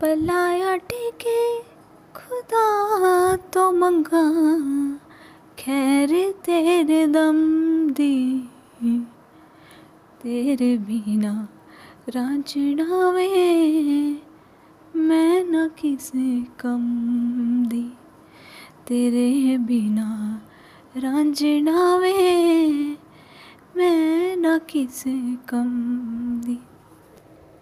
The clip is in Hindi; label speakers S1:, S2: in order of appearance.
S1: पलाया टेके खुदा तो मंगा, खैर तेरे दम दी। तेरे बिना रांझना वे मैं न किसे कम दी। तेरे बिना रांझना वे मैं न किसे कम दी